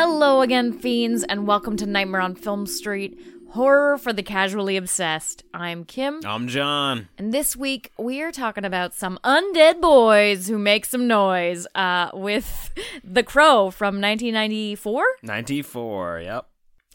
Hello again, fiends, and welcome to Nightmare on Film Street Horror for the Casually Obsessed. I'm Kim, I'm John. and this week we are talking about some undead boys who make some noise uh, with The Crow from 1994. 94, yep.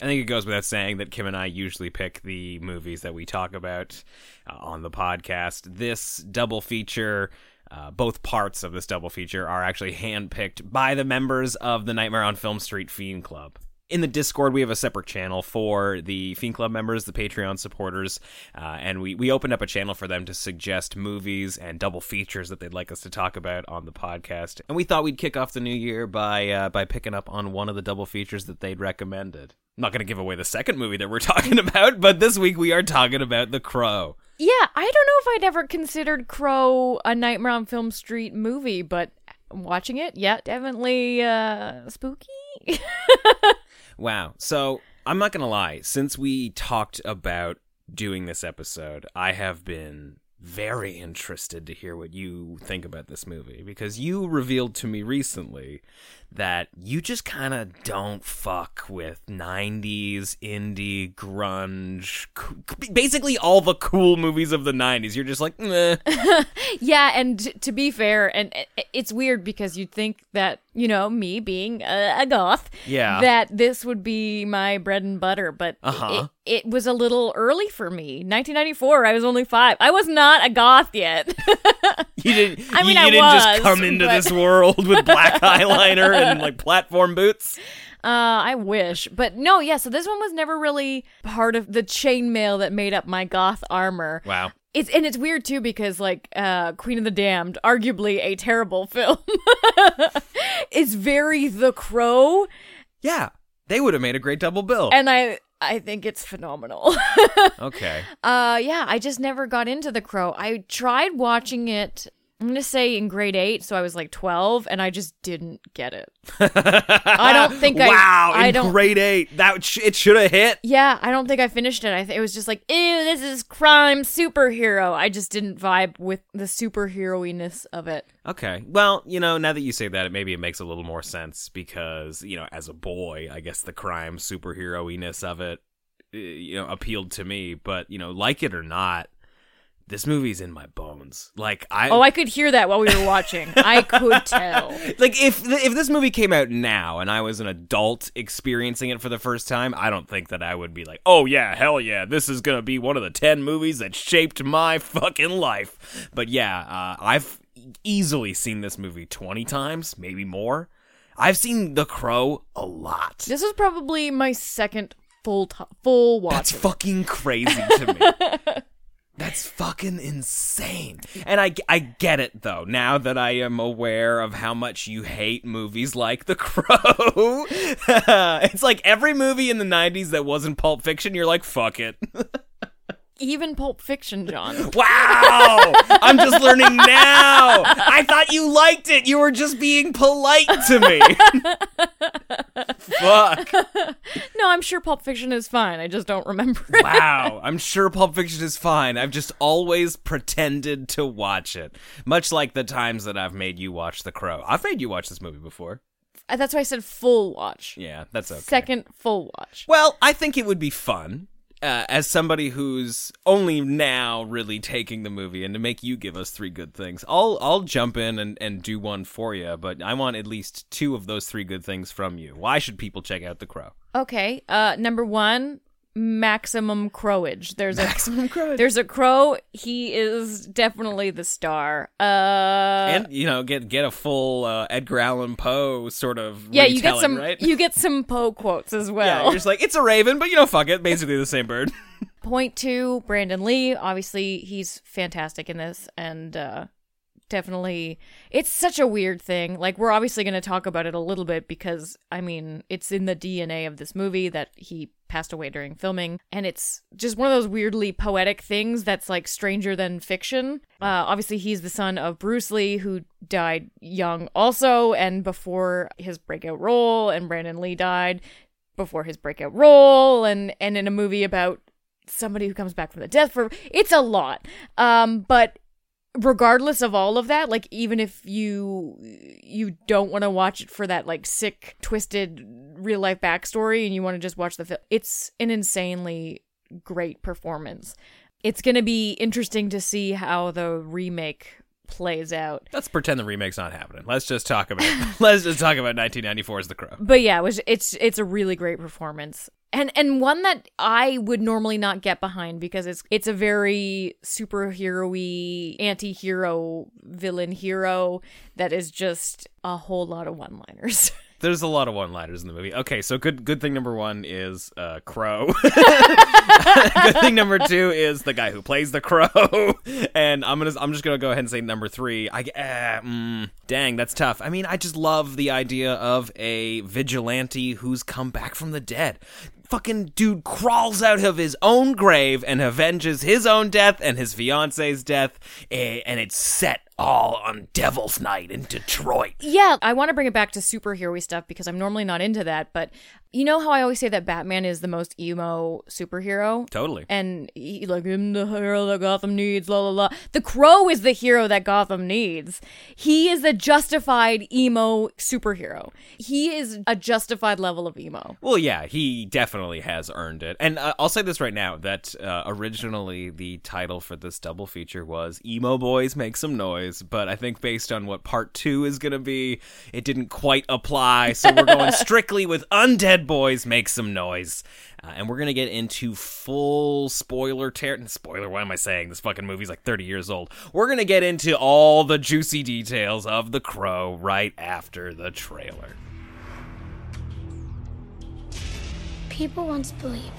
I think it goes without saying that Kim and I usually pick the movies that we talk about uh, on the podcast. This double feature, uh, both parts of this double feature are actually handpicked by the members of the Nightmare on Film Street Fiend Club. In the Discord, we have a separate channel for the Fiend Club members, the Patreon supporters, uh, and we, we opened up a channel for them to suggest movies and double features that they'd like us to talk about on the podcast. And we thought we'd kick off the new year by uh, by picking up on one of the double features that they'd recommended. I'm not going to give away the second movie that we're talking about, but this week we are talking about The Crow. Yeah, I don't know if I'd ever considered Crow a Nightmare on Film Street movie, but watching it, yeah, definitely uh, spooky. Wow. So I'm not gonna lie. Since we talked about doing this episode, I have been very interested to hear what you think about this movie because you revealed to me recently that you just kind of don't fuck with 90s indie grunge basically all the cool movies of the 90s you're just like Meh. Yeah, and to be fair, and it's weird because you'd think that, you know, me being a, a goth, Yeah. that this would be my bread and butter, but Uh-huh. it, it was a little early for me. 1994, I was only five. I was not a goth yet. you didn't I mean, you, I didn't just was, come into but- this world with black eyeliner and like platform boots Uh, I wish, but no, yeah. So this one was never really part of the chainmail that made up my goth armor. wow It's and it's weird too because like uh, Queen of the Damned, arguably a terrible film, is very The Crow, yeah they would have made a great double bill and I I think it's phenomenal. okay uh, yeah, I just never got into The Crow. I tried watching it. I'm gonna say in grade eight, so I was like 12, and I just didn't get it. I don't think I- wow I in don't- grade eight that sh- it should have hit Yeah, I don't think I finished it. I th- it was just like, ew, this is crime superhero. I just didn't vibe with the superhero-iness of it. Okay. Well, you know, now that you say that, it maybe it makes a little more sense because, you know, as a boy, I guess the crime superhero-iness of it, uh, you know, appealed to me. But, you know, like it or not, this movie's in my bones. Like I, Oh, I could hear that while we were watching. I could tell. like if if this movie came out now and I was an adult experiencing it for the first time, I don't think that I would be like, "Oh yeah, hell yeah, this is going to be one of the 10 movies that shaped my fucking life." But yeah, uh, I've easily seen this movie 20 times, maybe more. I've seen The Crow a lot. This is probably my second full t- full watch. That's fucking crazy to me. That's fucking insane. And I, I get it though, now that I am aware of how much you hate movies like The Crow. it's like every movie in the 90s that wasn't Pulp Fiction, you're like, fuck it. Even Pulp Fiction, John. Wow! I'm just learning now. I thought you liked it. You were just being polite to me. Fuck. no, I'm sure Pulp Fiction is fine. I just don't remember it. Wow, I'm sure Pulp Fiction is fine. I've just always pretended to watch it. Much like the times that I've made you watch The Crow. I've made you watch this movie before. Uh, that's why I said full watch. Yeah, that's okay. Second full watch. Well, I think it would be fun. Uh, as somebody who's only now really taking the movie and to make you give us three good things, I'll I'll jump in and, and do one for you, but I want at least two of those three good things from you. Why should people check out The Crow? Okay. Uh, number one, maximum crowage. There's a Crowage. there's a crow. He is definitely the star. Uh, and you know, get get a full uh, Edgar Allan Poe sort of yeah, you get some right? you get some Poe quotes as well. Yeah, well. you're just like, it's a raven, but you know, fuck it. Basically the same bird. Point two, Brandon Lee. Obviously, he's fantastic in this, and uh, definitely it's such a weird thing. Like we're obviously going to talk about it a little bit because I mean, it's in the DNA of this movie that he passed away during filming and it's just one of those weirdly poetic things that's like stranger than fiction. Uh, obviously he's the son of Bruce Lee who died young also and before his breakout role and Brandon Lee died before his breakout role and and in a movie about somebody who comes back from the death for it's a lot um but regardless of all of that like even if you you don't want to watch it for that like sick twisted real life backstory and you want to just watch the film it's an insanely great performance it's going to be interesting to see how the remake plays out Let's pretend the remake's not happening. Let's just talk about let's just talk about nineteen ninety four 1994's The Crow. but yeah, it was it's it's a really great performance. And and one that I would normally not get behind because it's it's a very superhero-y anti-hero villain hero that is just a whole lot of one-liners. There's a lot of one-liners in the movie. Okay, so good good thing number 1 is uh Crow. good thing number 2 is the guy who plays the Crow. and I'm going to I'm just going to go ahead and say number 3. I uh, mm, dang, that's tough. I mean, I just love the idea of a vigilante who's come back from the dead. Fucking dude crawls out of his own grave and avenges his own death and his fiance's death, eh, and it's set all on Devil's Night in Detroit. yeah, I want to bring it back to superhero stuff because I'm normally not into that, but you know how I always say that Batman is the most emo superhero? Totally. and he like I'm the hero that Gotham needs, la la la. The Crow is the hero that Gotham needs. He is a justified emo superhero. He is a justified level of emo. Well, yeah, he definitely has earned it. And uh, I'll say this right now that uh, originally the title for this double feature was Emo Boys Make Some Noise, but I think based on what part two is going to be, it didn't quite apply. So we're going strictly with Undead Boys Make Some Noise. Uh, and we're going to get into full spoiler ter- Spoiler, what am I saying? This fucking movie's like 30 years old. We're going to get into all the juicy details of The Crow right after the trailer. People once believed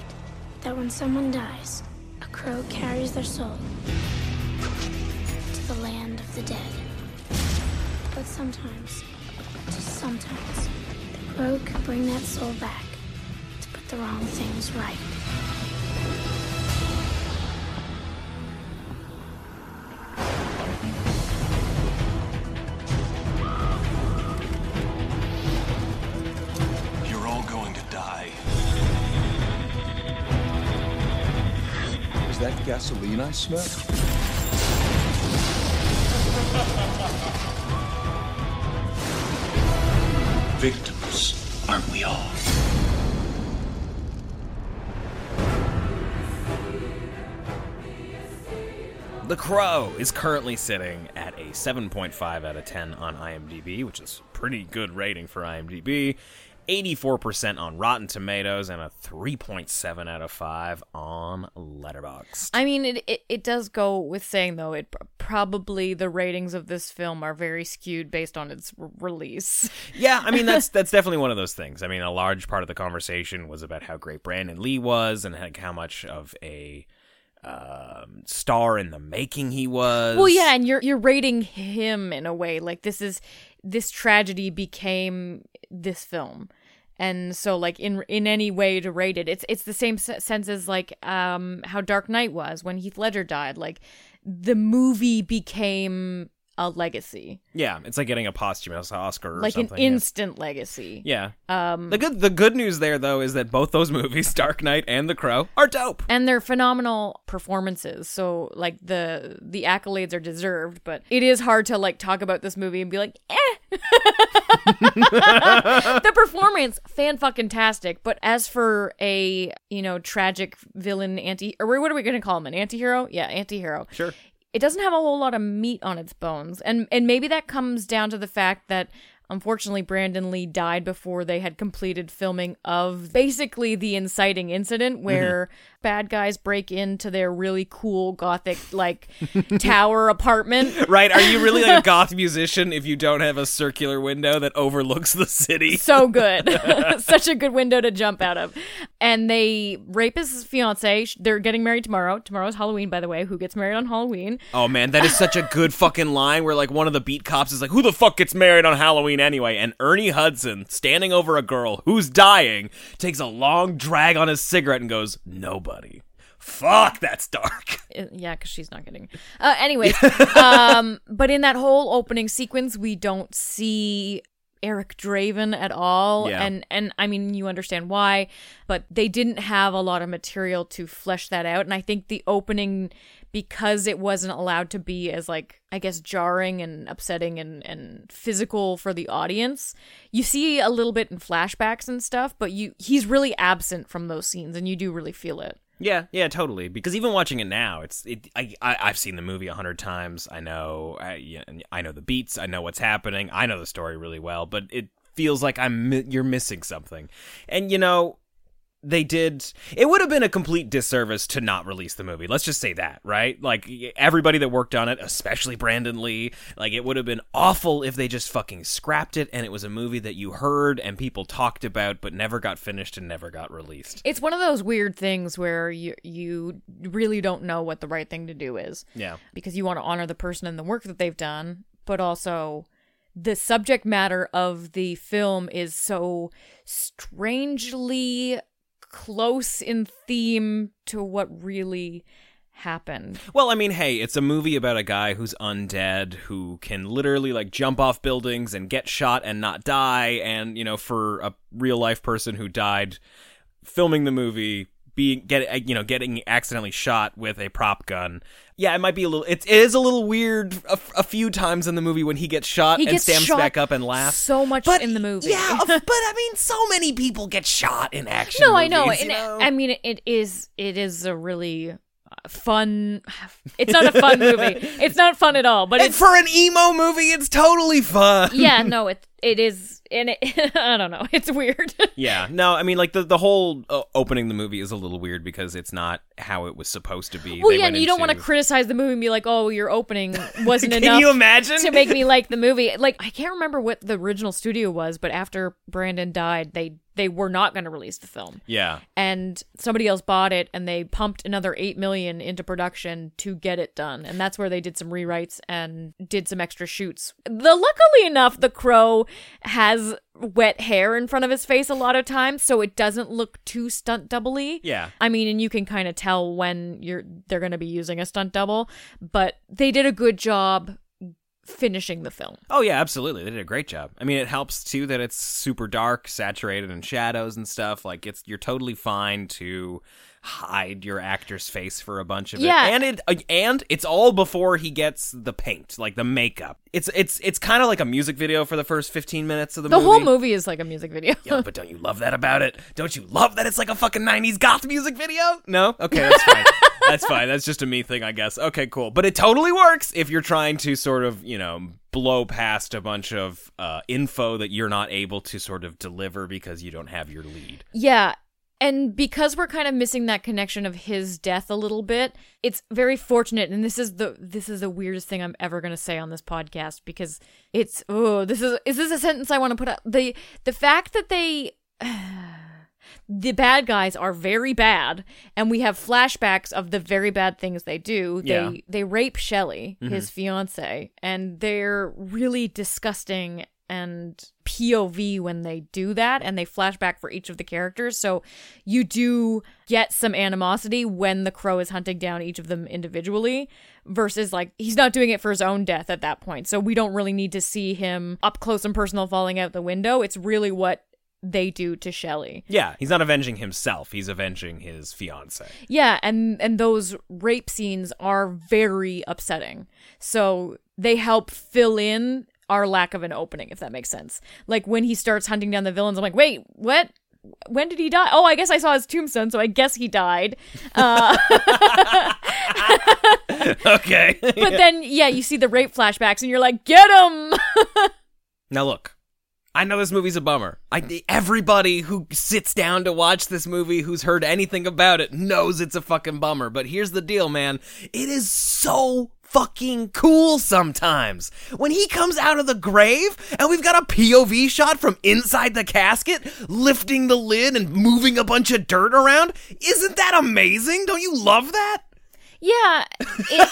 that when someone dies, a crow carries their soul to the land of the dead. But sometimes, just sometimes, the crow could bring that soul back to put the wrong things right. You're all going to die. Is that gasoline I smell? Victims, aren't we all? The Crow is currently sitting at a 7.5 out of 10 on IMDb, which is pretty good rating for IMDb. 84% on Rotten Tomatoes and a 3.7 out of 5 on Letterboxd. I mean, it, it, it does go with saying, though, it probably the ratings of this film are very skewed based on its r- release. Yeah, I mean that's that's definitely one of those things. I mean, a large part of the conversation was about how great Brandon Lee was and how much of a um, star in the making he was. Well, yeah, and you're you're rating him in a way like this is this tragedy became this film, and so like in in any way to rate it, it's it's the same sense as like um how Dark Knight was when Heath Ledger died. Like the movie became a legacy, yeah, it's like getting a posthumous Oscar or like an something. yeah. instant legacy. Yeah. Um, the good the good news there though is that both those movies, Dark Knight and The Crow, are dope. and they're phenomenal performances so like the the accolades are deserved but it is hard to like talk about this movie and be like eh the performance fan fucking tastic but as for a you know tragic villain anti or what are we gonna call him an anti-hero yeah anti-hero Sure. It doesn't have a whole lot of meat on its bones. And and maybe that comes down to the fact that unfortunately brandon lee died before they had completed filming of basically the inciting incident where mm-hmm. Bad guys break into their really cool gothic like tower apartment. Right? Are you really like a goth musician if you don't have a circular window that overlooks the city? So good. Such a good window to jump out of. And they rape his fiance. They're getting married tomorrow. Tomorrow's Halloween, by the way. Who gets married on Halloween? Oh man, that is such a good fucking line where like one of the beat cops is like, "Who the fuck gets married on Halloween anyway?" And Ernie Hudson, standing over a girl who's dying, takes a long drag on his cigarette and goes, "Nobody." Fuck, that's dark. Yeah, because she's not getting. Uh, anyways, um, but in that whole opening sequence, we don't see Eric Draven at all, Yeah. and and I mean you understand why, but they didn't have a lot of material to flesh that out, and I think the opening because it wasn't allowed to be as like I guess jarring and upsetting and and physical for the audience. You see a little bit in flashbacks and stuff, but you he's really absent from those scenes, and you do really feel it. Yeah, yeah, totally. Because even watching it now, it's it. I, I I've seen the movie a hundred times. I know, I yeah, I know the beats. I know what's happening. I know the story really well. But it feels like I'm you're missing something. And you know, they did. It would have been a complete disservice to not release the movie. Let's just say that, right? Like everybody that worked on it, especially Brandon Lee. Like it would have been awful if they just fucking scrapped it, and it was a movie that you heard and people talked about, but never got finished and never got released. It's one of those weird things where you you really don't know what the right thing to do is. Yeah. Because you want to honor the person and the work that they've done, but also the subject matter of the film is so strangely close in theme to what really happened. Well, I mean, hey, it's a movie about a guy who's undead who can literally like jump off buildings and get shot and not die. And, you know, for a real life person who died filming the movie, being get you know getting accidentally shot with a prop gun. Yeah, it might be a little. It, it is a little weird a, a few times in the movie when he gets shot He and gets stands shot back up and laughs. so much But in the movie. Yeah, but I mean, so many people get shot in action. no, I know. You know? I mean, it is it is a really fun. It's not a fun movie. It's not fun at all. But for an emo movie, it's totally fun. yeah, no, it it is, and it. I don't know. It's weird. Yeah, no, I mean, like the the whole uh, opening the movie is a little weird because it's not how it was supposed to be. well, They yeah, and you don't want to criticize the movie and be like, "Oh, your opening wasn't Can enough." you imagine? to make me like the movie? Like, I can't remember what the original studio was, but after Brandon died, they they were not going to release the film. Yeah, and somebody else bought it and they pumped another 8 million into production to get it done and that's where they did some rewrites and did some extra shoots the luckily enough the crow has wet hair in front of his face a lot of times so it doesn't look too stunt doubly yeah. I mean, and you can kind of tell when you're they're going to be using a stunt double, but they did a good job finishing the film. Oh yeah, absolutely. They did a great job. I mean, it helps too that it's super dark, saturated in shadows and stuff. Like it's you're totally fine to hide your actor's face for a bunch of Yeah. it. And it uh, and it's all before he gets the paint, like the makeup. It's it's it's kind of like a music video for the first 15 minutes of the, The movie. The whole movie is like a music video. Yeah, but don't you love that about it? Don't you love that it's like a fucking 90s goth music video? No? Okay, that's fine. that's fine. That's just a me thing, I guess. Okay, cool. But it totally works if you're trying to sort of, you know, blow past a bunch of uh, info that you're not able to sort of deliver because you don't have your lead. Yeah. And because we're kind of missing that connection of his death a little bit, it's very fortunate and this is the this is the weirdest thing I'm ever going to say on this podcast because it's oh, this is is this a sentence I want to put out? The the fact that they the bad guys are very bad and we have flashbacks of the very bad things they do they Yeah. they rape Shelly his mm-hmm. fiance and they're really disgusting and POV when they do that and they flash back for each of the characters so you do get some animosity when the crow is hunting down each of them individually versus like he's not doing it for his own death at that point so we don't really need to see him up close and personal falling out the window it's really what they do to Shelly Yeah, he's not avenging himself. He's avenging his fiance. Yeah, and and those rape scenes are very upsetting. So they help fill in our lack of an opening, if that makes sense. Like when he starts hunting down the villains, I'm like, wait, what? When did he die? Oh, I guess I saw his tombstone, so I guess he died. Uh, okay. but then, yeah, you see the rape flashbacks, and you're like, get him! now look, I know this movie's a bummer. I everybody who sits down to watch this movie who's heard anything about it knows it's a fucking bummer. But here's the deal, man. It is so fucking cool sometimes. When he comes out of the grave and we've got a POV shot from inside the casket, lifting the lid and moving a bunch of dirt around, isn't that amazing? Don't you love that? Yeah. It,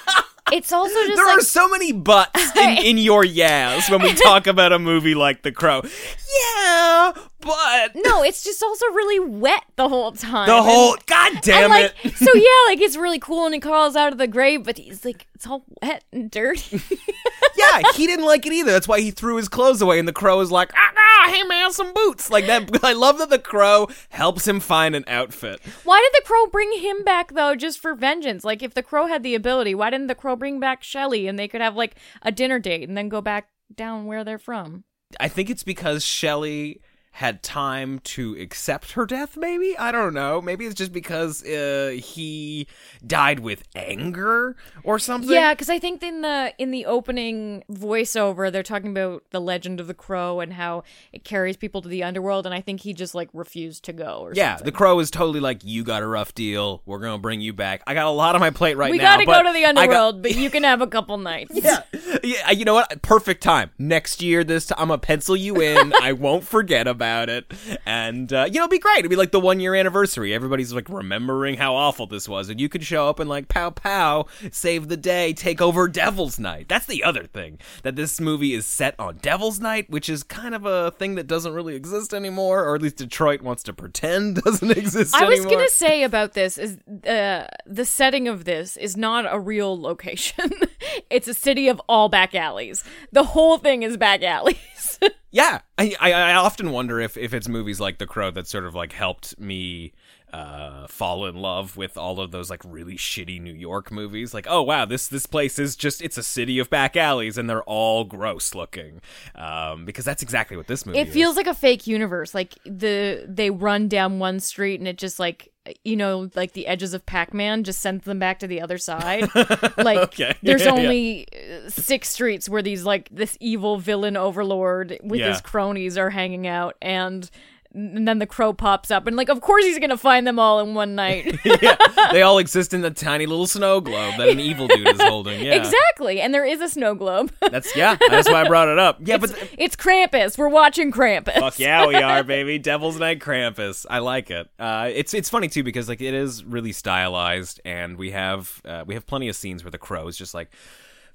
it's also just There like are so many butts in, in your yes when we talk about a movie like The Crow. Yeah, but no, it's just also really wet the whole time. the And- whole god damn and like it. so yeah, like it's really cool and he crawls out of the grave, but he's like it's all wet and dirty. yeah, he didn't like it either. That's why he threw his clothes away, and the crow is like, ah, ah, hey man, some boots. Like that. I love that the crow helps him find an outfit. why did the crow bring him back though, just for vengeance? Like if the crow had the ability, why didn't the crow bring back Shelly and they could have like a dinner date and then go back down where they're from? I think it's because Shelly had time to accept her death maybe i don't know maybe it's just because uh, he died with anger or something Yeah, because I think in the in the opening voiceover, they're talking about the legend of the crow and how it carries people to the underworld, and I think he just like refused to go. Or Yeah, something. the crow is totally like, you got a rough deal. We're gonna bring you back. I got a lot on my plate right now. we gotta go to the I got- underworld, but you can have a couple nights. yeah, yeah. You know what? Perfect time. Next year, this time, I'm gonna pencil you in. I won't forget about it, and uh, you know, it'd be great. It'd be like the one year anniversary. Everybody's like remembering how awful this was, and you could show up and like pow pow, save the day, take over Devil's Night. That's the other thing that this movie is set on Devil's Night, which is kind of a thing that doesn't really exist anymore, or at least Detroit wants to pretend doesn't exist I was gonna say about this is uh, the setting of this is not a real location. it's a city of all back alleys. The whole thing is back alleys. Yeah, I, I I often wonder if if it's movies like The Crow that sort of like helped me uh fall in love with all of those like really shitty New York movies. Like, oh wow, this this place is just it's a city of back alleys and they're all gross looking. Um because that's exactly what this movie. It feels like a fake universe. Like the they run down one street and it just like you know like the edges of Pac-Man just sends them back to the other side. like Okay. there's Yeah, yeah. only uh, six streets where these like this evil villain overlord with Yeah. his cronies are hanging out and and then the crow pops up and like of course he's gonna find them all in one night yeah, they all exist in the tiny little snow globe that an evil dude is holding. Yeah. exactly and there is a snow globe That's yeah, that's why I brought it up. Yeah, but it's krampus we're watching krampus Fuck yeah, we are, baby. Devil's Night Krampus. I like it. Uh, it's it's funny too because like it is really stylized, and we have uh, we have plenty of scenes where the crow is just like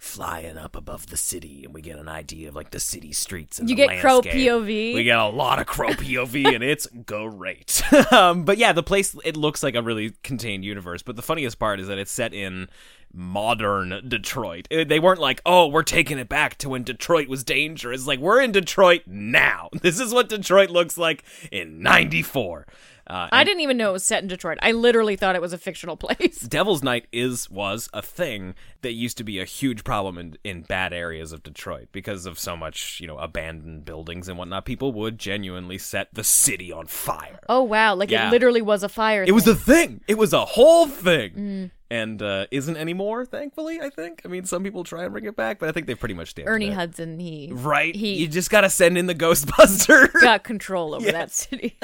flying up above the city, and we get an idea of like the city streets and You get crow. POV. We get a lot of crow POV, and it's great. um, but yeah, the place it looks like a really contained universe. But the funniest part is that it's set in modern Detroit. Uh, They weren't like, oh, we're taking it back to when Detroit was dangerous. Like, we're in Detroit now. This is what Detroit looks like in 94. Uh, I didn't even know it was set in Detroit. I literally thought it was a fictional place. Devil's Night is was a thing that used to be a huge problem in, in bad areas of Detroit because of so much, you know, abandoned buildings and whatnot. People would genuinely set the city on fire. Oh wow, like Yeah. it literally was a fire. It was a thing. It was a whole thing. Mm. And uh, isn't anymore, thankfully, I think. I mean, some people try and bring it back, but I think they've pretty much stamped Ernie it. Hudson. He Right? He you just got to send in the Ghostbuster. got control over that city.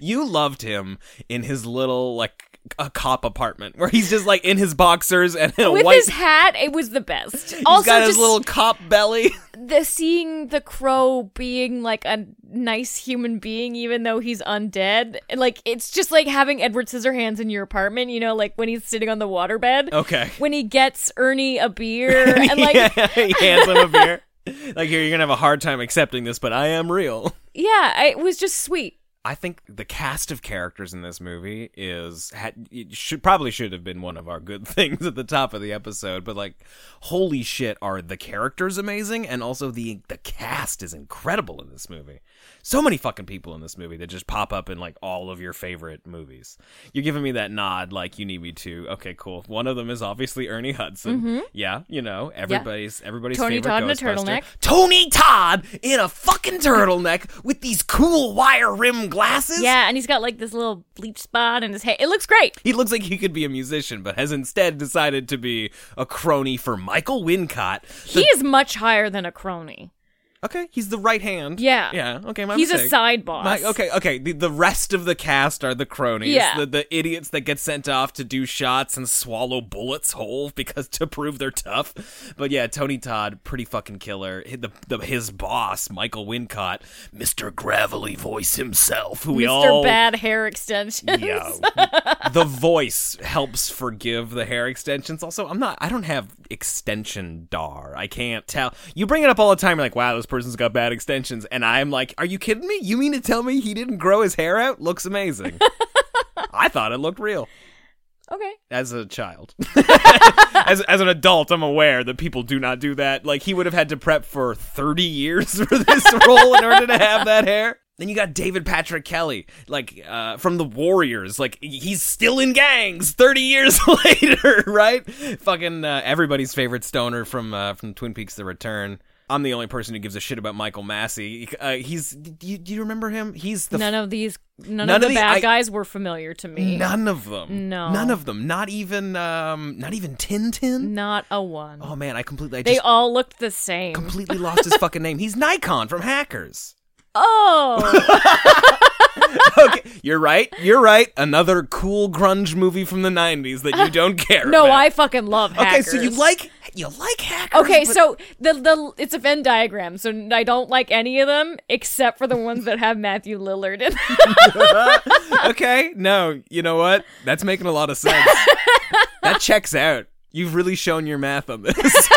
You loved him in his little, like, a cop apartment where he's just, like, in his boxers and a With white. his hat, it was the best. He's also, got his just little cop belly. the seeing the crow being like a nice human being, even though he's undead. Like it's just like having Edward Scissorhands in your apartment. You know, like when he's sitting on the waterbed. Okay. When he gets Ernie a beer and like he hands him a beer. Like, here, you're going to have a hard time accepting this, but I am real. yeah, I- it was just sweet. I think the cast of characters in this movie is had it should probably should have been one of our good things at the top of the episode, but like holy shit are the characters amazing and also the the cast is incredible in this movie. So many fucking people in this movie that just pop up in like all of your favorite movies. You're giving me that nod like you need me to. Okay, cool. One of them is obviously Ernie Hudson. Mm-hmm. Yeah, you know, everybody's everybody's Tony favorite Todd in a turtleneck. Tony Todd in a fucking turtleneck with these cool wire rim glasses. Yeah, and he's got like this little bleach spot in his hair. It looks great. He looks like he could be a musician, but has instead decided to be a crony for Michael Wincott. He is much higher than a crony. Okay, he's the right hand. Yeah. Yeah. Okay, my He's a mistake. side boss. My, okay, okay. The, the rest of the cast are the cronies. Yeah. The, the idiots that get sent off to do shots and swallow bullets whole because to prove they're tough. But yeah, Tony Todd, pretty fucking killer. The, the his boss, Michael Wincott, Mr. Gravelly Voice himself, who we Mr. all Bad Hair Extensions. Yeah. the voice helps forgive the hair extensions. Also, I'm not I don't have extension dar. I can't tell. You bring it up all the time, you're like, wow, this person's got bad extensions. And I'm like, are you kidding me? You mean to tell me he didn't grow his hair out? Looks amazing. I thought it looked real. Okay. As a child. as as an adult, I'm aware that people do not do that. Like he would have had to prep for 30 years for this role in order to have that hair. Then you got David Patrick Kelly, like uh, from the Warriors. Like he's still in gangs 30 years later, right? Fucking uh, everybody's favorite stoner from uh, from Twin Peaks: The Return. I'm the only person who gives a shit about Michael Massee. Uh, he's do you, do you remember him? He's the none of these, none, none of the of the- bad I- guys were familiar to me. None of them. No. None of them. Not even um not even Tintin. Not a one. Oh man, I completely I they just all looked the same. completely lost his fucking name. He's Nikon from Hackers. Oh, Okay, you're right. You're right. Another cool grunge movie from the 90s that you don't care no, about. I fucking love Okay, so you like you like Hackers. Okay, but- so the the it's a Venn diagram. So I don't like any of them except for the ones that have Matthew Lillard in. them. Okay, no, you know what? That's making a lot of sense. that checks out. You've really shown your math on this.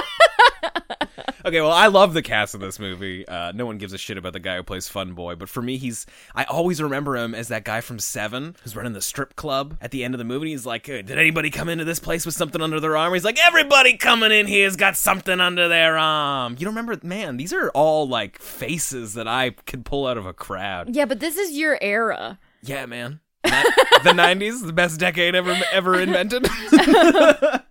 Okay, well, I love the cast of this movie. Uh, no one gives a shit about the guy who plays Fun Boy, but for me, he's. I always remember him as that guy from Seven who's running the strip club at the end of the movie. He's like, "Uh, "Did anybody come into this place with something under their arm?" He's like, "Everybody coming in here's got something under their arm." You don't remember? Man, these are all like faces that I could pull out of a crowd. yeah, but this is your era. Yeah, man. The '90s, the best decade ever ever invented.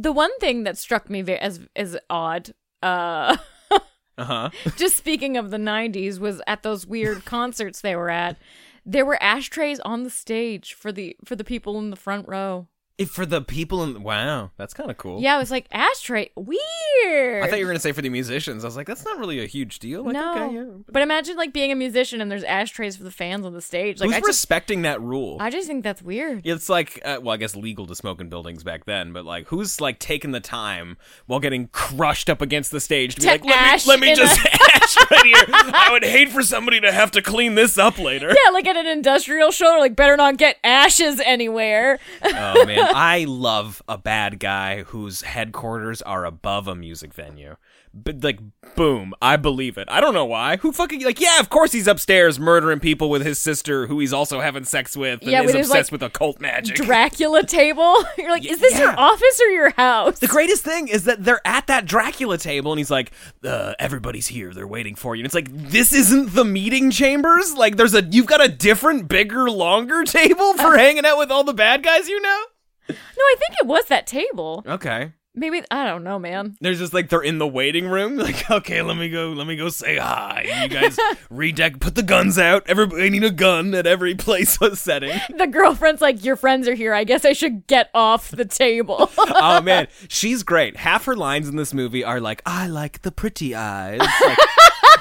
The one thing that struck me ve- as as odd, uh, uh huh. just speaking of the '90s, was at those weird concerts they were at. There were ashtrays on the stage for the for the people in the front row. If for the people in wow, that's kind of cool. Yeah, I was like ashtray, weird. I thought you were gonna say for the musicians. I was like, that's not really a huge deal. Like, no, okay, yeah. but imagine like being a musician and there's ashtrays for the fans on the stage. Like Who's I just, respecting that rule? I just think that's weird. it's like, uh, well, I guess legal to smoke in buildings back then, but like, who's like taking the time while getting crushed up against the stage to be like, let me, let me just ash right here. I would hate for somebody to have to clean this up later. Yeah, like at an industrial show, like better not get ashes anywhere. oh man, I love a bad guy whose headquarters are above a music venue. But like, boom, I believe it. I don't know why. Who fucking like? Yeah, of course he's upstairs murdering people with his sister, who he's also having sex with, and Yeah, is obsessed like, with occult magic. Dracula table. You're like, is this your office or your house? the greatest thing is that they're at that Dracula table, and he's like, uh, "Everybody's here. They're waiting for you." And it's like, this isn't the meeting chambers. Like, there's a you've got a different, bigger, longer table for hanging out with all the bad guys. You know? No, I think it was that table. Okay. Maybe I don't know, man. They're just like they're in the waiting room. Like, okay, let me go. Let me go say hi. And you guys redeck. Put the guns out. Everybody need a gun at every place setting. The girlfriend's like, your friends are here. I guess I should get off the table. oh man, she's great. Half her lines in this movie are like, "I like the pretty eyes," Like-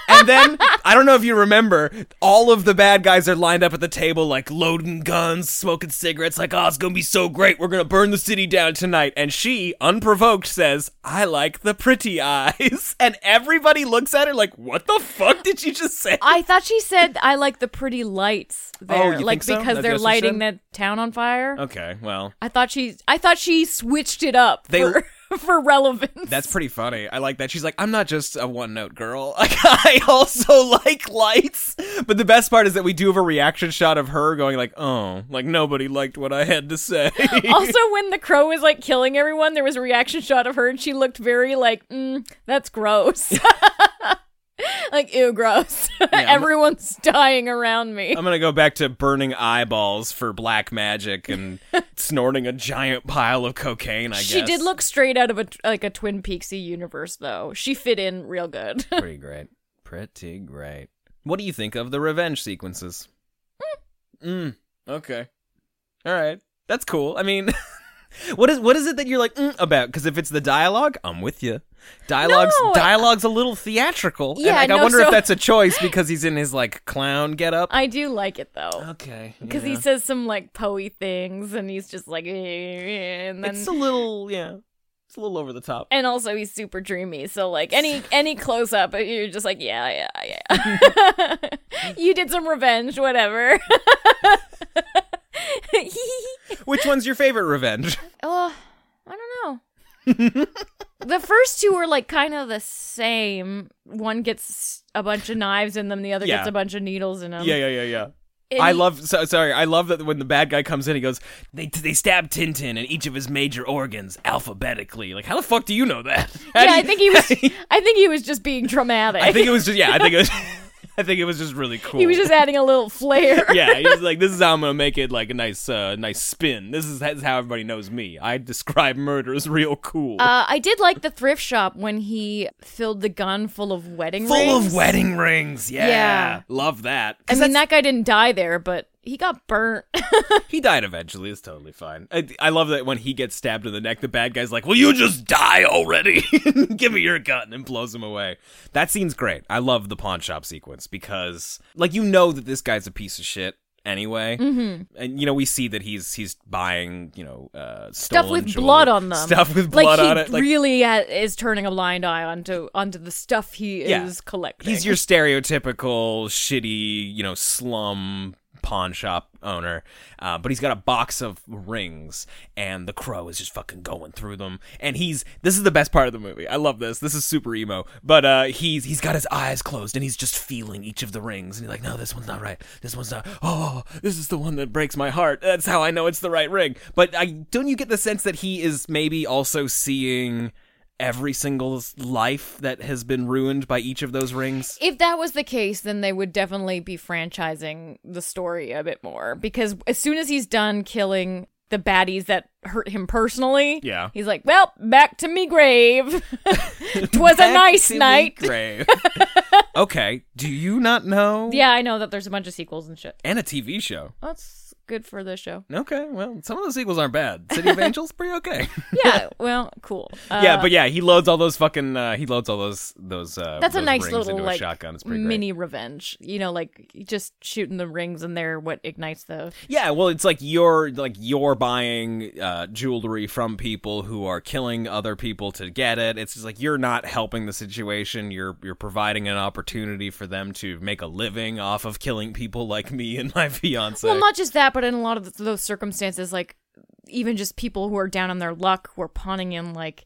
and then I don't know if you remember, all of the bad guys are lined up at the table, like loading guns, smoking cigarettes. Like, "Oh, it's gonna be so great. We're gonna burn the city down tonight." And she, unprovoked, says, "I like the pretty eyes," and everybody looks at her like, "What the fuck did you just say?" I thought she said I like the pretty lights oh, there, Oh, you like think so? because That's they're what she lighting said? the town on fire. Okay, well, I thought she, I thought she switched it up They- for, for relevance. That's pretty funny. I like that. She's like, I'm not just a one note girl. Like, I also like lights. But the best part is that we do have a reaction shot of her going like, oh, like nobody liked what I had to say. also, when the crow was like killing everyone, there was a reaction shot of her, and she looked very like, mm, "That's gross." like ew, gross. Everyone's dying around me. I'm gonna go back to burning eyeballs for black magic and snorting a giant pile of cocaine. I guess. she did look straight out of a like a Twin Peaksy universe, though. She fit in real good. pretty great. Pretty great. What do you think of the revenge sequences? Mm. Okay. All right. That's cool. I mean, what is what is it that you're like mm, about? Because if it's the dialogue, I'm with you. Dialogue's No. dialogue's a little theatrical. and, Yeah, like, I no, wonder if that's a choice because he's in his like clown getup. I do like it though. Okay. Because he says some like poey things and he's just like "Eh," and then it's a little yeah, it's a little over the top. and also he's super dreamy so like any any close up you're just like yeah yeah yeah you did some revenge whatever Which one's your favorite revenge? oh i don't know the first two are like kind of the same one gets a bunch of knives in them the other Yeah. gets a bunch of needles in them yeah, yeah, yeah, yeah. And I he- love so, sorry. I love that when the bad guy comes in, he goes, "They they stabbed Tintin in each of his major organs alphabetically." Like, how the fuck do you know that? How yeah do i think he was i think he was just being dramatic I think it was just yeah. I think it was. I think it was just really cool. he was just adding a little flair yeah. He was like, "This is how I'm gonna make it like a nice, uh, nice spin. This is, this is how everybody knows me. I describe murder as real cool, Uh, I did like the thrift shop when he filled the gun full of wedding rings. full rings. of wedding rings. Yeah, Yeah. love that. I 'Cause mean, that's- that guy didn't die there, but he got burnt. He died eventually. It's totally fine. I, I love that when he gets stabbed in the neck, the bad guy's like, "Will you just die already? Give me your gun," and blows him away. That scene's great. I love the pawn shop sequence because, like, you know that this guy's a piece of shit anyway, mm-hmm. and you know we see that he's he's buying you know uh, Stuff with jewelry- blood on them. stuff with blood like he on it. Like really is turning a blind eye onto onto the stuff he Yeah. is collecting. he's your stereotypical shitty, you know, slum pawn shop owner, uh, but he's got a box of rings, and the crow is just fucking going through them. And he's this is the best part of the movie. I love this. This is super emo, but uh, he's he's got his eyes closed and he's just feeling each of the rings, and he's like, no, this one's not right. This one's not. Oh, this is the one that breaks my heart. That's how I know it's the right ring. But I don't you get the sense that he is maybe also seeing. Every single life that has been ruined by each of those rings. if that was the case, then they would definitely be franchising the story a bit more because as soon as he's done killing the baddies that hurt him personally, Yeah. he's like, "Well, back to me grave. Twas a nice night." Grave. okay. Do you not know? Yeah, I know that there's a bunch of sequels and shit. And a TV show. That's good for the show. Okay. Well, some of the sequels aren't bad. City of Angels, pretty okay. Yeah, well, cool. Uh, yeah, but yeah, he loads all those fucking. Uh, he loads all those those. Uh, that's a nice little into like shotgun. It's pretty great. mini revenge. You know, like just shooting the rings and they're what ignites the. Yeah, well, it's like you're like you're buying uh, jewelry from people who are killing other people to get it. It's just like you're not helping the situation. You're you're providing an opportunity for them to make a living off of killing people like me and my fiance. Well, not just that, but in a lot of those circumstances, like even just people who are down on their luck, who are pawning in like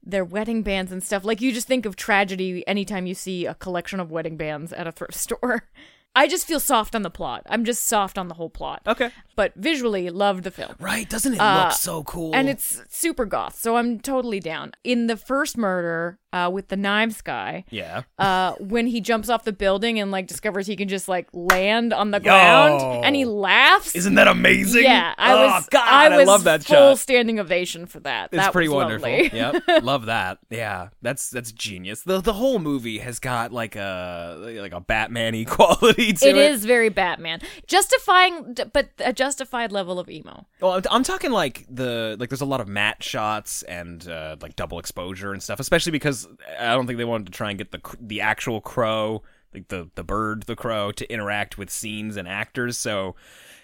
their wedding bands and stuff. Like you just think of tragedy anytime you see a collection of wedding bands at a thrift store. I just feel soft on the plot. I'm just soft on the whole plot. okay. But visually, loved the film. Right? Doesn't it Uh, look so cool? and it's super goth, so I'm totally down. In the first murder, uh, with the knives guy, yeah. uh, when he jumps off the building and like discovers he can just like land on the ground, and he laughs. Isn't that amazing? yeah, I oh, was. God, I was love that full shot. standing ovation for that. It's that pretty was wonderful. yep, love that. Yeah, that's that's genius. the The whole movie has got like a like a Batman-y to it. It is very Batman, justifying, but a justified level of emo. Well, I'm- I'm talking like the like. There's a lot of matte shots and uh, like double exposure and stuff, especially because I don't think they wanted to try and get the the actual crow, like the the bird, the crow, to interact with scenes and actors. So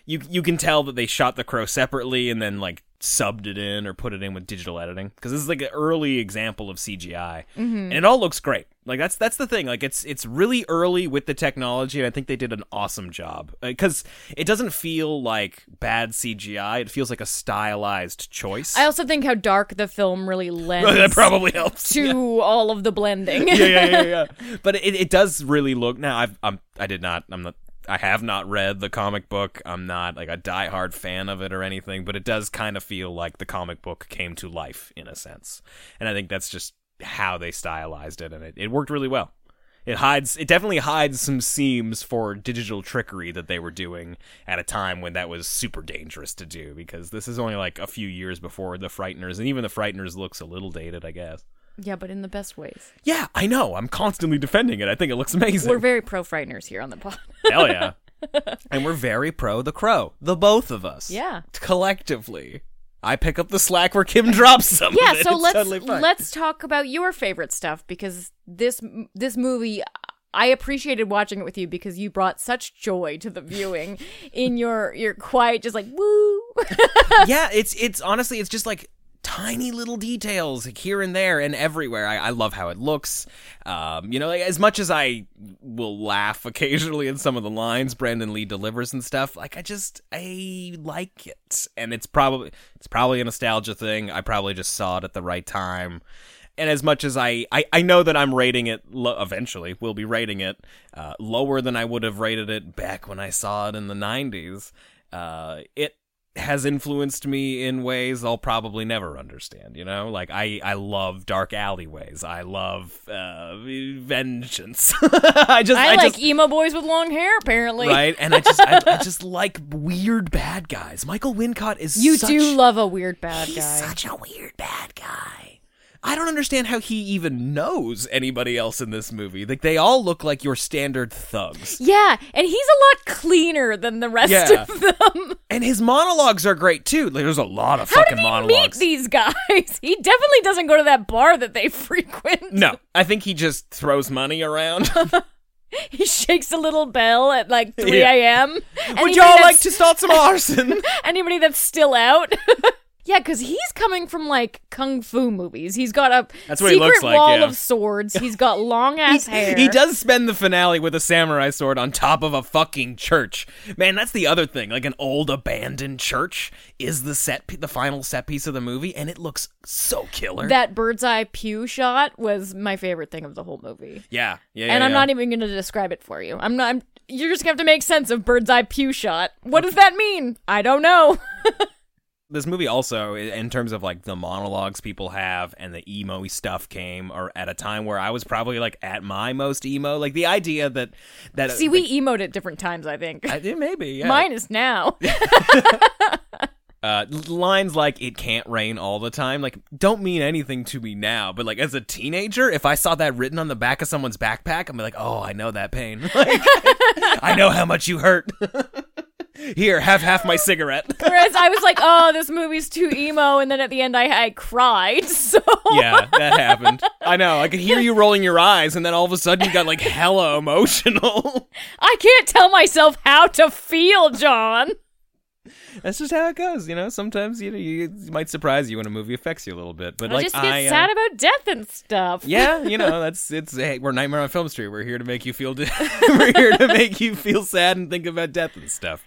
you you can tell that they shot the crow separately and then like subbed it in or put it in with digital editing because this is like an early example of CGI mm-hmm. and it all looks great. Like that's that's the thing. Like it's it's really early with the technology and I think they did an awesome job uh, because it doesn't feel like bad CGI. It feels like a stylized choice. I also think how dark the film really lends that probably helps. to all of the blending. yeah, yeah, yeah, yeah. But it, it does really look. Now, I've I'm I did not. I'm not. I have not read the comic book. I'm not like a diehard fan of it or anything, but it does kind of feel like the comic book came to life in a sense, and I think that's just how they stylized it, and it, it worked really well. It hides. It definitely hides some seams for digital trickery that they were doing at a time when that was super dangerous to do. Because this is only like a few years before the Frighteners, and even the Frighteners looks a little dated, I guess. Yeah, but in the best ways. Yeah, I know. I'm constantly defending it. I think it looks amazing. We're very pro frighteners here on the pod. Hell yeah. and we're very pro the crow. The both of us. Yeah. Collectively. I pick up the slack where Kim drops some. yeah, so It's let's totally let's talk about your favorite stuff because this this movie I appreciated watching it with you because you brought such joy to the viewing in your your quiet just like woo. yeah, it's it's honestly it's just like tiny little details like, here and there and everywhere. I, I love how it looks. Um, you know, like, as much as I will laugh occasionally at some of the lines Brandon Lee delivers and stuff, like I just I like it, and it's probably it's probably a nostalgia thing. I probably just saw it at the right time. And as much as I, I, I know that I'm rating it, lo- eventually we'll be rating it uh, lower than I would have rated it back when I saw it in the 90s, uh, it has influenced me in ways I'll probably never understand. You know, like I I love dark alleyways. I love uh, vengeance. I just I, I, like just, emo boys with long hair apparently. right, and I just I, I just like weird bad guys. Michael Wincott is You such, do love a weird bad he's guy. such a weird bad guy. I don't understand how he even knows anybody else in this movie. Like they all look like your standard thugs. yeah, and he's a lot cleaner than the rest Yeah. of them. And his monologues are great too. Like, there's a lot of How fucking did he monologues. meet these guys? He definitely doesn't go to that bar that they frequent. No, I think he just throws money around. He shakes a little bell at like 3 Yeah. a.m. Would y'all like to start some arson? Anybody that's still out? Yeah, because he's coming from like kung fu movies. He's got a That's what he secret looks like, wall yeah. of swords. He's got long ass hair. He does spend the finale with a samurai sword on top of a fucking church. Man, that's the other thing. Like an old abandoned church is the set, p- the final set piece of the movie, and it looks so killer. That bird's eye pew shot was my favorite thing of the whole movie. yeah, yeah, yeah. and I'm yeah. not even going to describe it for you. I'm not. I'm, you're just going to have to make sense of bird's eye pew shot. What does that mean? I don't know. this movie also in terms of like the monologues people have and the emo stuff came or at a time where i was probably like at my most emo like the idea that that See, we emoed at different times. I think I, maybe yeah. mine is now. uh lines like it can't rain all the time like don't mean anything to me now but like as a teenager if i saw that written on the back of someone's backpack i'm like oh i know that pain like i know how much you hurt here have half my cigarette Whereas I was like, oh, this movie's too emo, and then at the end I, I cried. So yeah, that happened. I know. I could hear you rolling your eyes, and then all of a sudden you got like hella emotional. I can't tell myself how to feel, John. That's just how it goes, you know. Sometimes you know you, it might surprise you when a movie affects you a little bit, but I like just get I, uh, sad about death and stuff. yeah, you know, that's it's. Hey, we're Nightmare on Film Street. We're here to make you feel. we're here to make you feel sad and think about death and stuff.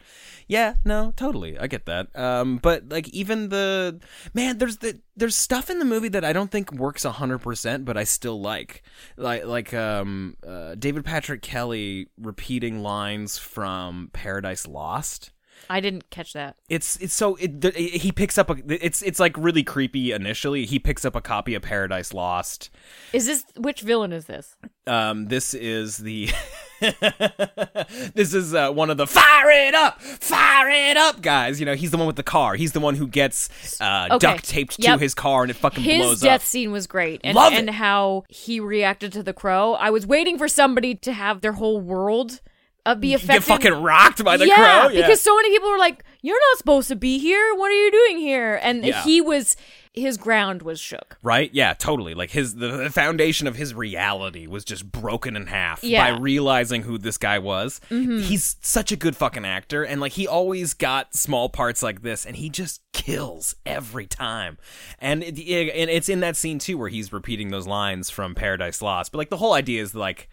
Yeah, no, totally, I get that. Um, but like even the man, there's the there's stuff in the movie that I don't think works hundred percent, but I still like, like like um, uh, David Patrick Kelly repeating lines from Paradise Lost I didn't catch that. it's it's so it, he picks up a it's it's like really creepy initially he picks up a copy of paradise lost Is this which villain is this? um this is the this is uh, one of the fire it up fire it up guys you know he's the one with the car he's the one who gets uh Okay. duct taped Yep. to his car and it fucking His blows death scene was great, and Love it. and how he reacted to the crow. I was waiting for somebody to have their whole world uh, be affected. get fucking rocked by the yeah, crow yeah because so many people were like, "You're not supposed to be here. What are you doing here?" And Yeah. he was, his ground was shook. right yeah totally like his the, the foundation of his reality was just broken in half Yeah. Mm-hmm. by realizing who this guy was he's such a good fucking actor and like he always got small parts like this and he just kills every time and it, it- and it's in that scene too where he's repeating those lines from paradise lost but like the whole idea is like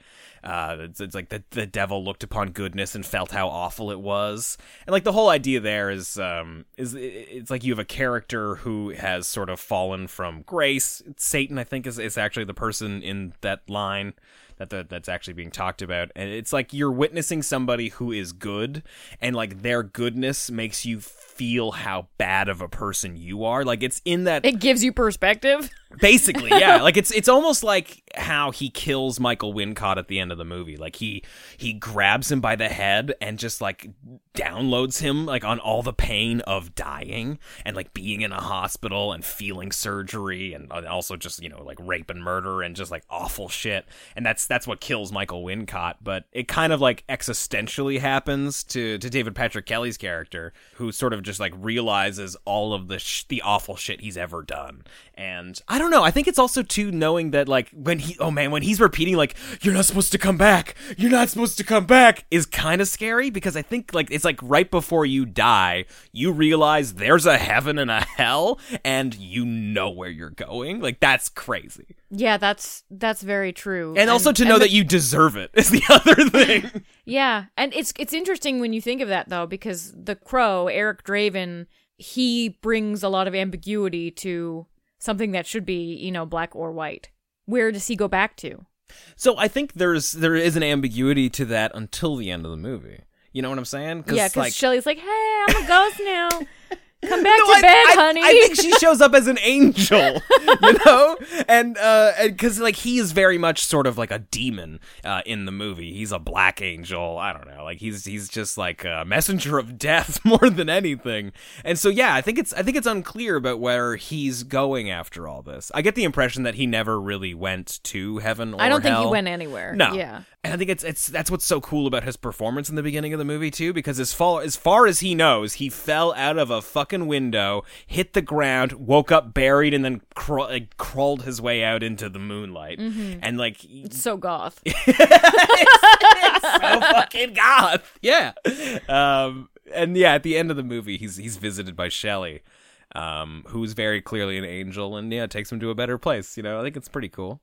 uh, it's, it's like the, the devil looked upon goodness and felt how awful it was, and like the whole idea there is, um, is it's like you have a character who has sort of fallen from grace. Satan, I think, is is actually the person in that line that the, that's actually being talked about, and it's like you're witnessing somebody who is good, and like their goodness makes you feel how bad of a person you are. Like it's in that It gives you perspective. Basically, yeah. Like it's it's almost like how he kills Michael Wincott at the end of the movie. Like he he grabs him by the head and just like downloads him like on all the pain of dying and like being in a hospital and feeling surgery and also just, you know, like rape and murder and just like awful shit. And that's that's what kills Michael Wincott, but it kind of like existentially happens to to David Patrick Kelly's character who sort of just like realizes all of the sh- the awful shit he's ever done. And I don't know, I think it's also too knowing that like when he oh man, when he's repeating like you're not supposed to come back. You're not supposed to come back is kind of scary because I think like it's like right before you die, you realize there's a heaven and a hell and you know where you're going. Like that's crazy. Yeah, that's that's very true. And, also to know the- that you deserve it is the other thing. Yeah, and it's it's interesting when you think of that though, because the crow, Eric Draven, he brings a lot of ambiguity to something that should be, you know, black or white. Where does he go back to? So I think there's there is an ambiguity to that until the end of the movie. You know what I'm saying? yeah, because like, Shelly's like, "Hey, I'm a ghost now. Come back No, to I, bed, I- honey." I think she shows up as an angel, you know, and uh, because like he is very much sort of like a demon uh, in the movie. He's a black angel. I don't know, like he's he's just like a messenger of death more than anything. And so yeah, I think it's I think it's unclear about where he's going after all this. I get the impression that he never really went to heaven. or I don't think he went anywhere. No. Yeah. And I think it's it's that's what's so cool about his performance in the beginning of the movie too, because as far as far as he knows, he fell out of a fucking window, hit the ground, woke up buried, and then craw- like, crawled his way out into the moonlight. And like It's so goth. so fucking goth. Yeah. Um, and yeah, at the end of the movie, he's he's visited by Shelly, um, who's very clearly an angel, and yeah, takes him to a better place. You know, I think it's pretty cool.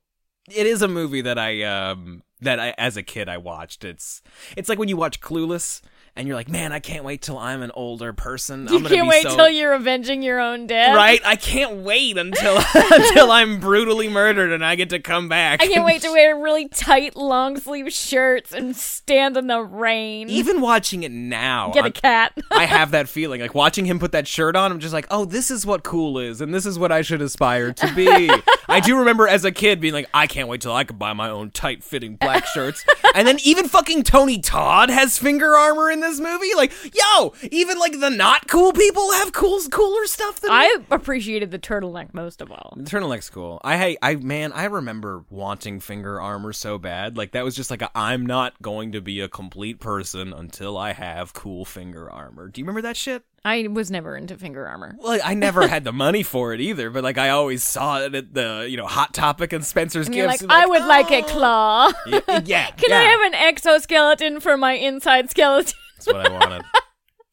It is a movie that I um that I as a kid I watched. It's it's like when you watch Clueless and you're like, man, I can't wait till I'm an older person. You I'm can't be wait so... till you're avenging your own death. Right, I can't wait until until I'm brutally murdered and I get to come back. I can't wait to wear really tight long sleeve shirts and stand in the rain. Even watching it now, Get a I'm- cat. I have that feeling. Like watching him put that shirt on, I'm just like, oh, this is what cool is, and this is what I should aspire to be. I do remember as a kid being like, I can't wait till I can buy my own tight fitting black shirts. and then even fucking Tony Todd has finger armor in this movie. Like, yo, even like the not cool people have cool, cooler stuff than me. I appreciated the turtleneck most of all. The turtleneck's cool. I hey, I man, I remember wanting finger armor so bad. Like that was just like i I'm not going to be a complete person until I have cool finger armor. Do you remember that shit? I was never into finger armor. Well, I never had the money for it either, but like I always saw it at the you know Hot Topic and Spencer's And Gifts. you're like, and, I would like a "Oh." claw. Yeah, yeah. Can yeah. I have an exoskeleton for my inside skeleton? That's what I wanted.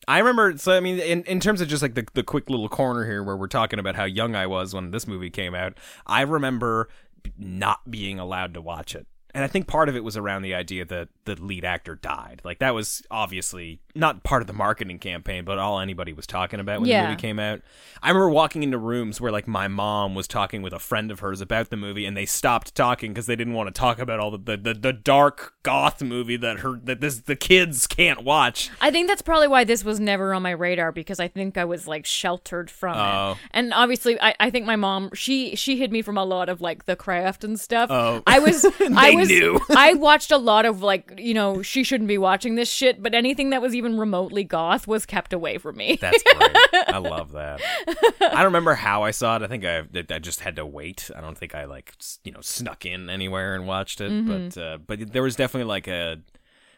I remember. So I mean, in in terms of just like the the quick little corner here where we're talking about how young I was when this movie came out, I remember not being allowed to watch it. And I think part of it was around the idea that the lead actor died. Like that was obviously not part of the marketing campaign, but all anybody was talking about when Yeah. the movie came out. I remember walking into rooms where like my mom was talking with a friend of hers about the movie, and they stopped talking because they didn't want to talk about all the, the, the, the dark goth movie that her that this the kids can't watch. I think that's probably why this was never on my radar because I think I was like sheltered from Oh. it. And obviously, I, I think my mom she she hid me from a lot of like the craft and stuff. Oh. I was I was knew. I watched a lot of like you know she shouldn't be watching this shit, but anything that was even remotely goth was kept away from me. That's great. I love that. I don't remember how I saw it. I think I I just had to wait. I don't think I like you know snuck in anywhere and watched it. Mm-hmm. But uh, but there was definitely like a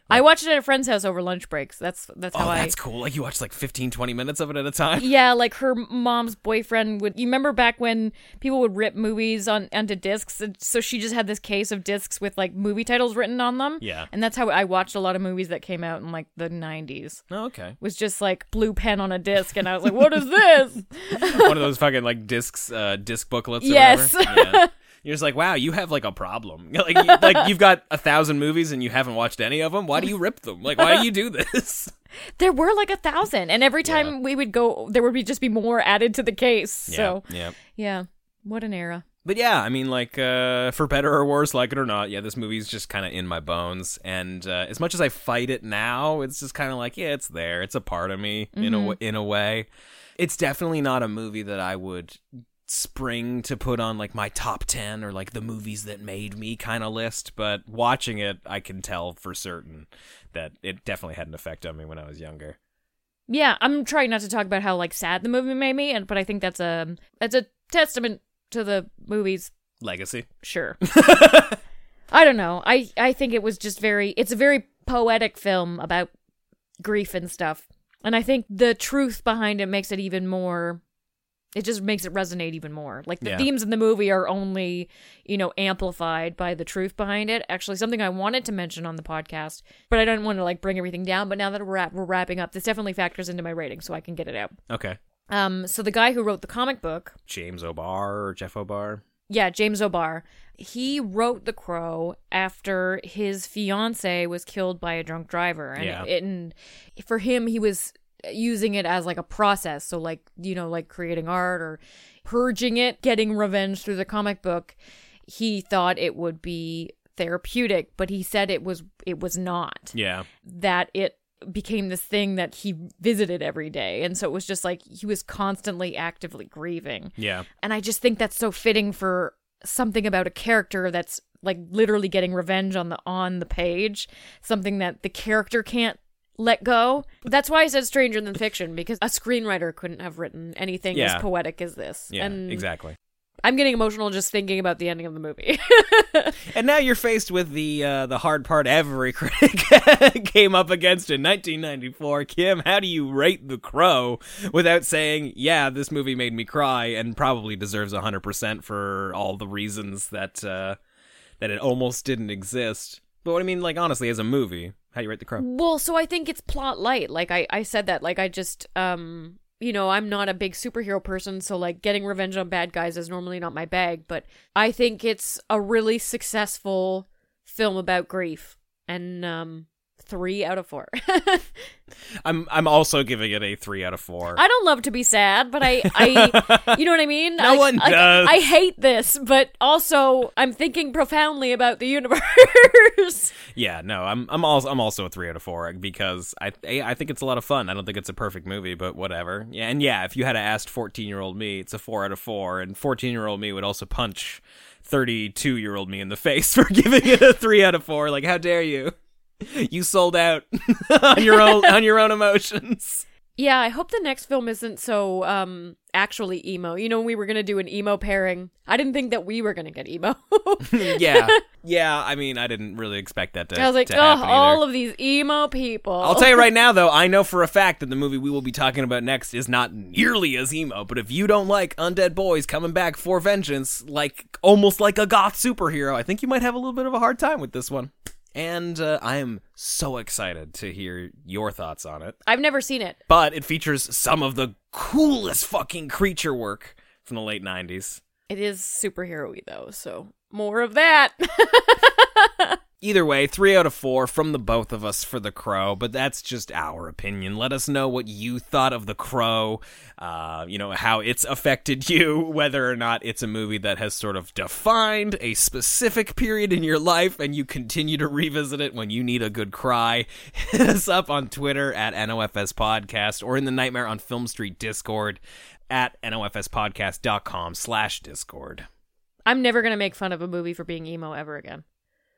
I watched it at a friend's house over lunch breaks. That's that's oh how I Oh, that's cool. Like you watched like 15, 20 minutes of it at a time. Yeah, like her mom's boyfriend would. You remember back when people would rip movies on onto discs, so she just had this case of discs with like movie titles written on them. Yeah. and that's how I watched a lot of movies that came out in like the '90s. Oh, okay. Was just like blue pen on a disc, and I was like, "What is this?" One of those fucking like discs, uh, disc booklets. Or Yes. Yeah. You're just like, wow, you have like a problem. Like, you, like you've got a thousand movies and you haven't watched any of them. Why do you rip them? Like, why do you do this? there were like a thousand, and every time Yeah. we would go, there would be just be more added to the case. So yeah. yeah, what an era. But yeah, I mean, like, uh, for better or worse, like it or not, yeah, this movie's just kind of in my bones. And uh, as much as I fight it now, it's just kind of like, yeah, it's there. It's a part of me in a w- in a way. It's definitely not a movie that I would spring to put on like my top 10 or like the movies that made me kind of list, but watching it, I can tell for certain that it definitely had an effect on me when I was younger. Yeah, I'm trying not to talk about how like sad the movie made me, and but I think that's a that's a testament to the movie's Legacy. sure. I don't know. I I think it was just very it's a very poetic film about grief and stuff. And I think the truth behind it makes it even more it just makes it resonate even more. Like the Yeah. themes in the movie are only, you know, amplified by the truth behind it. Actually, something I wanted to mention on the podcast, but I don't want to like bring everything down. But now that we're, wrap- we're wrapping up, this definitely factors into my rating, so I can get it out. Okay. Um, so the guy who wrote the comic book, James O'Barr or Jeff O'Barr. yeah, James O'Barr. He wrote The Crow after his fiance was killed by a drunk driver, and, Yeah. it, and for him, he was using it as like a process. So, like you know, like creating art or purging it, getting revenge through the comic book. He thought it would be therapeutic, but he said it was it was not Yeah. that it became this thing that he visited every day. And so it was just like he was constantly actively grieving. Yeah. And I just think that's so fitting for something about a character that's like literally getting revenge on the on the page, something that the character can't let go. That's why I said stranger than fiction because a screenwriter couldn't have written anything Yeah. as poetic as this. Yeah. and exactly. I'm getting emotional just thinking about the ending of the movie. And now you're faced with the uh, the hard part every critic came up against in 1994. Kim, how do you rate The Crow without saying, "Yeah, this movie made me cry and probably deserves 100% for all the reasons that uh, that it almost didn't exist." But what I mean, like honestly, as a movie, how do you rate The Crow? Well, so I think it's plot light. Like I, I said that. Like I just, um, you know, I'm not a big superhero person, so like getting revenge on bad guys is normally not my bag. But I think it's a really successful film about grief, and um, three out of four. I'm I'm also giving it a three out of four. I don't love to be sad, but I, I, you know what I mean. No I, one like, does. I hate this, but also I'm thinking profoundly about the universe. Yeah, no, I'm I'm also I'm also a three out of four because I I think it's a lot of fun. I don't think it's a perfect movie, but whatever. Yeah, and yeah, if you had asked fourteen year old me, it's a four out of four, and fourteen year old me would also punch thirty two year old me in the face for giving it a three out of four. Like, how dare you? You sold out on your own on your own emotions. Yeah, I hope the next film isn't so um actually emo. You know, we were gonna do an emo pairing. I didn't think that we were gonna get emo. yeah, yeah. I mean, I didn't really expect that to. I was like, oh, all of these emo people. I'll tell you right now, though, I know for a fact that the movie we will be talking about next is not nearly as emo. But if you don't like undead boys coming back for vengeance, like almost like a goth superhero, I think you might have a little bit of a hard time with this one. And uh, I am so excited to hear your thoughts on it. I've never seen it. But it features some of the coolest fucking creature work from the late 90s. It is superhero-y though, so more of that. Either way, three out of four from the both of us for The Crow, but that's just our opinion. Let us know what you thought of The Crow, uh, you know, how it's affected you, whether or not it's a movie that has sort of defined a specific period in your life and you continue to revisit it when you need a good cry. Hit us up on Twitter at NOFS Podcast or in the Nightmare on Film Street Discord at nofspodcast.com slash Discord. I'm never gonna make fun of a movie for being emo ever again.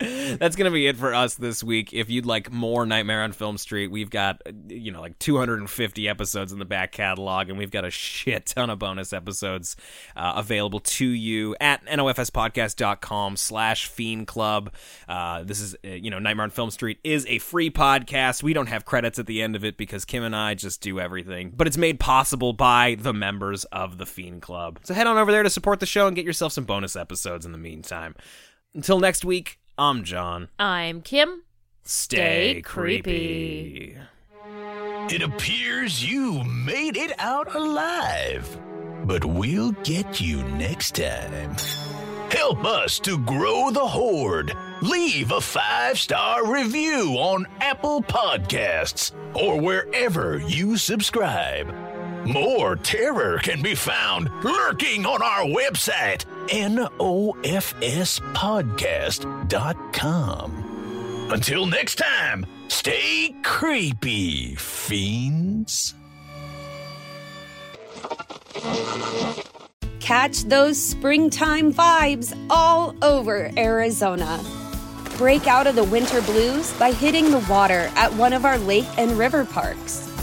That's going to be it for us this week. If you'd like more Nightmare on Film Street, we've got, you know, like 250 episodes in the back catalog, and we've got a shit ton of bonus episodes uh, available to you at nofspodcast.com slash fiend club. Uh, this is, uh, you know, Nightmare on Film Street is a free podcast. We don't have credits at the end of it because Kim and I just do everything, but it's made possible by the members of the Fiend Club. So head on over there to support the show and get yourself some bonus episodes in the meantime. Until next week, I'm John. I'm Kim. Stay, Stay creepy. creepy. It appears you made it out alive, but we'll get you next time. Help us to grow the horde. Leave a five star review on Apple Podcasts or wherever you subscribe. More terror can be found lurking on our website, nofspodcast.com. Until next time, stay creepy, fiends. Catch those springtime vibes all over Arizona. Break out of the winter blues by hitting the water at one of our lake and river parks.